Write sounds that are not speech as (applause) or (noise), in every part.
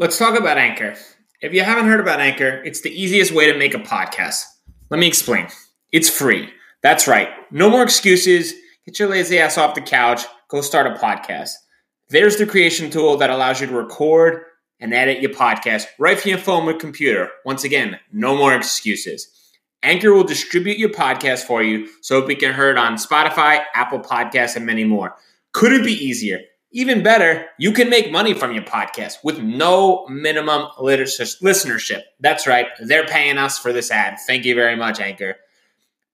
Let's talk about Anchor. If you haven't heard about Anchor, it's the easiest way to make a podcast. Let me explain. It's free. That's right. No more excuses. Get your lazy ass off the couch. Go start a podcast. There's the creation tool that allows you to record and edit your podcast right from your phone or computer. Once again, no more excuses. Anchor will distribute your podcast for you so it can be heard on Spotify, Apple Podcasts, and many more. Could it be easier? Even better, you can make money from your podcast with no minimum listenership. That's right, they're paying us for this ad. Thank you very much, Anchor.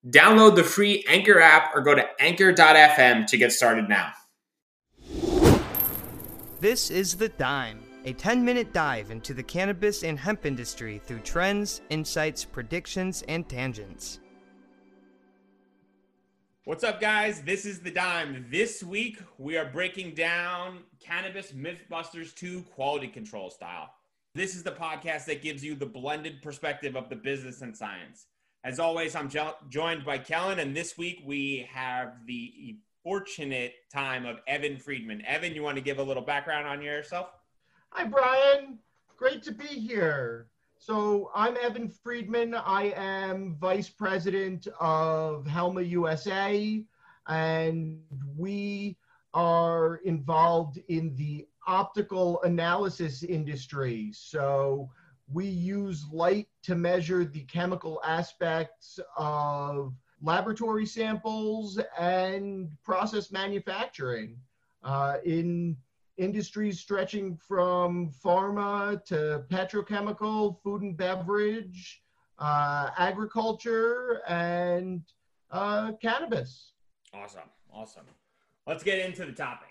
Download the free Anchor app or go to anchor.fm to get started now. This is The Dime, a 10 minute dive into the cannabis and hemp industry through trends, insights, predictions, and tangents. What's up, guys? This is The Dime. This week, we are breaking down Cannabis Mythbusters 2 quality control style. This is the podcast that gives you the blended perspective of the business and science. As always, I'm jo- joined by Kellan, and this week we have the fortunate time of Evan Friedmann. Evan, you want to give a little background on yourself? Hi, Bryan. Great to be here. So I'm Evan Friedmann. I am vice president of Hellma USA, and we are involved in the optical analysis industry. So we use light to measure the chemical aspects of laboratory samples and process manufacturing. Uh, in industries stretching from pharma to petrochemical, food and beverage, uh, agriculture, and uh, cannabis. Awesome. Awesome. Let's get into the topic.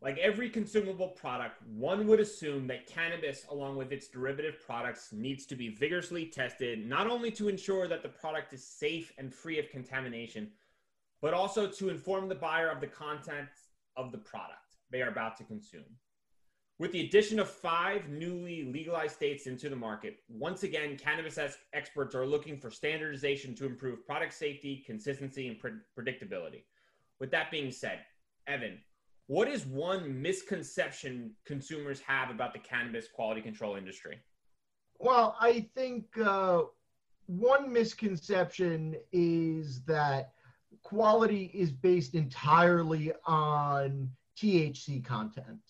Like every consumable product, one would assume that cannabis, along with its derivative products, needs to be vigorously tested, not only to ensure that the product is safe and free of contamination, but also to inform the buyer of the content of the product they are about to consume. With the addition of five newly legalized states into the market, once again, cannabis experts are looking for standardization to improve product safety, consistency, and pre- predictability. With that being said, Evan, what is one misconception consumers have about the cannabis quality control industry? Well, I think uh, one misconception is that quality is based entirely on THC content.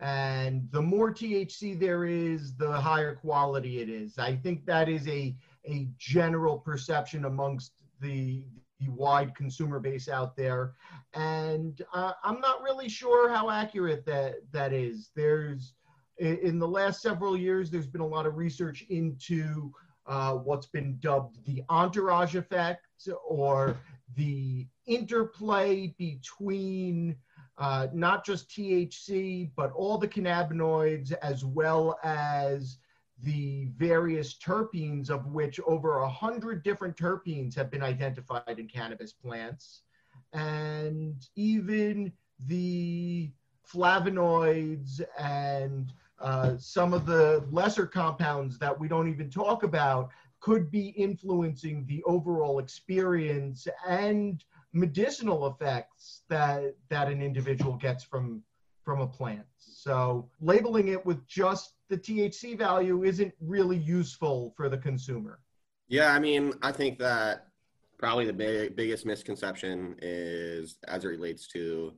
And the more THC there is, the higher quality it is. I think that is a, a general perception amongst the, the wide consumer base out there. And uh, I'm not really sure how accurate that, that is. There's, in the last several years, there's been a lot of research into uh, what's been dubbed the entourage effect or the interplay between uh, not just THC, but all the cannabinoids, as well as the various terpenes, of which over a hundred different terpenes have been identified in cannabis plants, and even the flavonoids and uh, some of the lesser compounds that we don't even talk about could be influencing the overall experience and medicinal effects that that an individual gets from from a plant. So labeling it with just the THC value isn't really useful for the consumer. Yeah, I mean, I think that probably the big, biggest misconception is as it relates to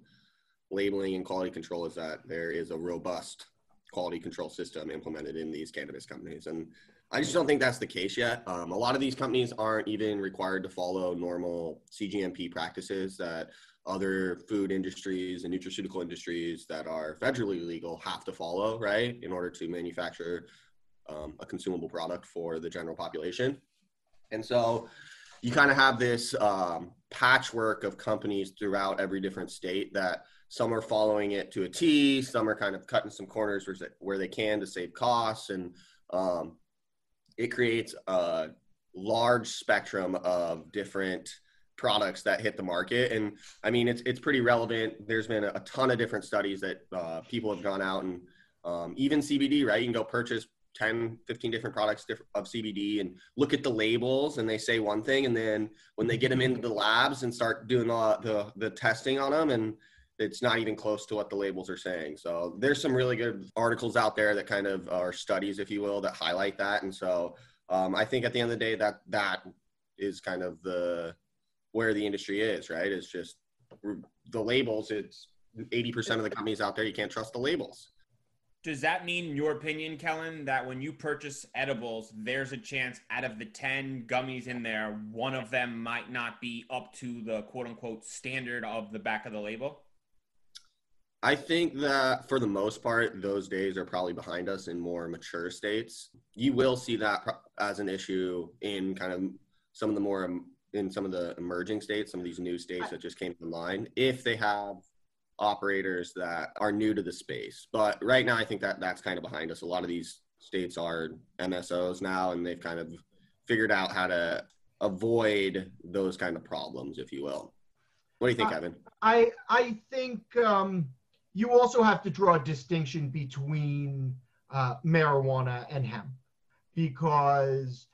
labeling and quality control is that there is a robust quality control system implemented in these cannabis companies and I just don't think that's the case yet. Um, a lot of these companies aren't even required to follow normal CGMP practices that other food industries and nutraceutical industries that are federally legal have to follow, right, in order to manufacture um, a consumable product for the general population. And so you kind of have this um, patchwork of companies throughout every different state that some are following it to a T, some are kind of cutting some corners where they can to save costs and um, it creates a large spectrum of different products that hit the market. And i mean it's it's pretty relevant. There's been a, ton of different studies that uh, people have gone out and um, even cbd right? You can go purchase 10 15 different products of cbd and look at the labels and they say one thing. And then when they get them into the labs and start doing the the, the testing on them and it's not even close to what the labels are saying. So there's some really good articles out there that kind of are studies, if you will, that highlight that. And so um, I think at the end of the day, that that is kind of the where the industry is, right? It's just the labels. It's 80% of the companies out there, you can't trust the labels. Does that mean, in your opinion, Kellan, that when you purchase edibles, there's a chance out of the 10 gummies in there, one of them might not be up to the quote unquote standard of the back of the label? I think that for the most part, those days are probably behind us in more mature states. You will see that as an issue in kind of some of the more in some of the emerging states, some of these new states that just came online, if they have operators that are new to the space. But right now, I think that that's kind of behind us. A lot of these states are MSOs now, and they've kind of figured out how to avoid those kind of problems, if you will. What do you think, uh, Evan? I I think um, you also have to draw a distinction between uh, marijuana and hemp because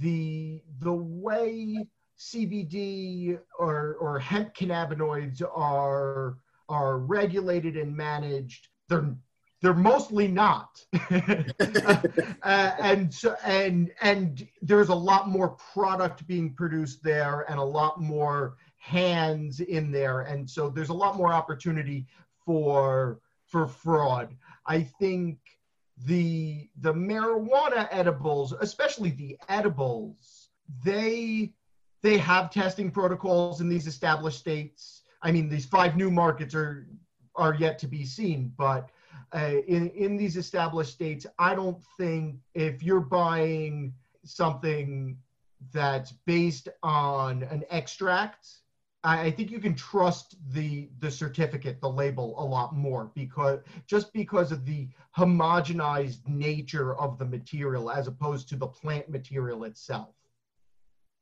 the the way CBD or, or hemp cannabinoids are are regulated and managed. They're they're mostly not, (laughs) uh, and so and and there's a lot more product being produced there, and a lot more hands in there, and so there's a lot more opportunity for for fraud. I think the the marijuana edibles, especially the edibles, they they have testing protocols in these established states. I mean, these five new markets are are yet to be seen, but uh, in in these established states, I don't think if you're buying something that's based on an extract, I, I think you can trust the the certificate, the label, a lot more because just because of the homogenized nature of the material as opposed to the plant material itself.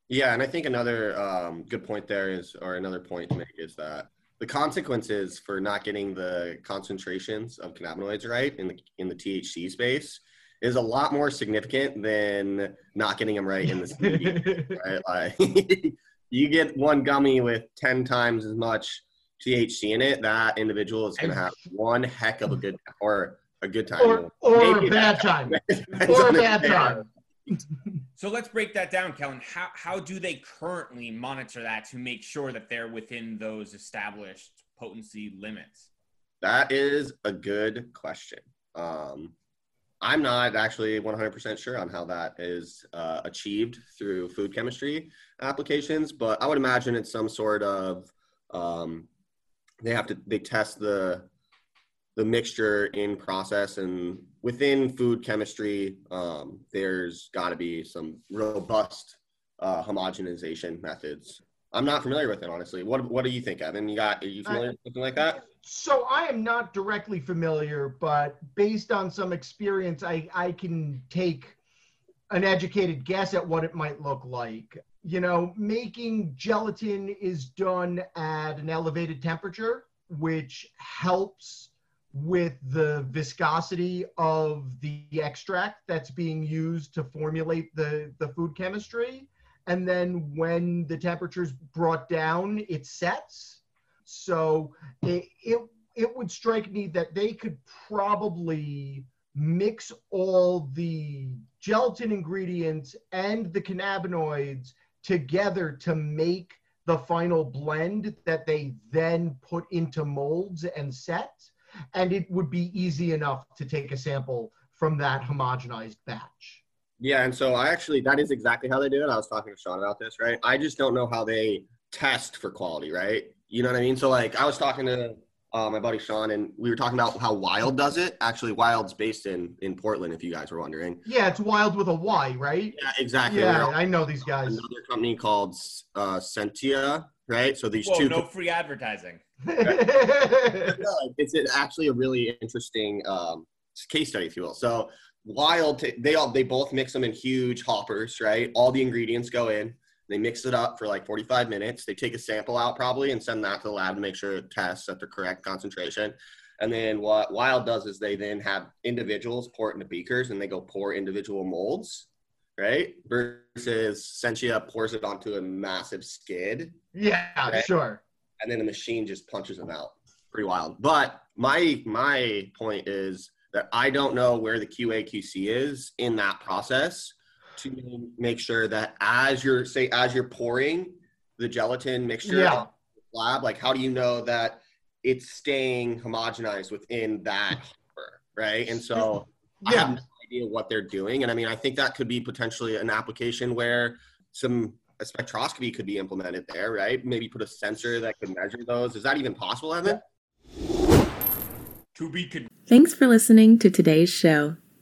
Yeah, and I think another um, good point there is, or another point to make is that the consequences for not getting the concentrations of cannabinoids right in the in the THC space is a lot more significant than not getting them right in the CBD. (laughs) right? Like, (laughs) you get one gummy with ten times as much THC in it, that individual is going to have one heck of a good or a good time, or, or a bad time, (laughs) or a bad time. so let's break that down, Kellan. How how do they currently monitor that to make sure that they're within those established potency limits? That is a good question. Um, I'm not actually 100% sure on how that is uh, achieved through food chemistry applications, but I would imagine it's some sort of um, they have to they test the the mixture in process and within food chemistry, um, there's got to be some robust uh, homogenization methods. I'm not familiar with it, honestly. What What do you think, Evan? You got? Are you familiar with something like that? So I am not directly familiar, but based on some experience, I I can take an educated guess at what it might look like. You know, making gelatin is done at an elevated temperature, which helps with the viscosity of the extract that's being used to formulate the, the food chemistry. And then when the temperature is brought down, it sets. So it, it, it would strike me that they could probably mix all the gelatin ingredients and the cannabinoids together to make the final blend that they then put into molds and set and it would be easy enough to take a sample from that homogenized batch. Yeah, and so I actually that is exactly how they do it. I was talking to Sean about this, right? I just don't know how they test for quality, right? You know what I mean? So like I was talking to uh, my buddy Sean, and we were talking about how Wyld does it. Actually, Wyld's based in in Portland, if you guys were wondering. Yeah, it's Wyld with a Y, right? Yeah, exactly. Yeah, I know these guys. Another company called uh, Sentia, right? So these Whoa, two. No free advertising. (laughs) it's actually a really interesting um, case study, if you will. So Wyld, they all they both mix them in huge hoppers, right? All the ingredients go in. They mix it up for like 45 minutes. They take a sample out probably and send that to the lab to make sure it tests at the correct concentration. And then what Wyld does is they then have individuals pour it into beakers and they go pour individual molds, right? Versus Sentia pours it onto a massive skid. Yeah, right? sure and then the machine just punches them out. pretty wild. But my my point is that I don't know where the QA QC is in that process to make sure that as you're say as you're pouring the gelatin mixture Yeah. lab, like how do you know that it's staying homogenized within that (laughs) hopper, right? And so I have Yeah. no idea what they're doing. And I mean, I think that could be potentially an application where some a spectroscopy could be implemented there, right? Maybe put a sensor that could measure those. Is that even possible, Evan? To be con- Thanks for listening to today's show.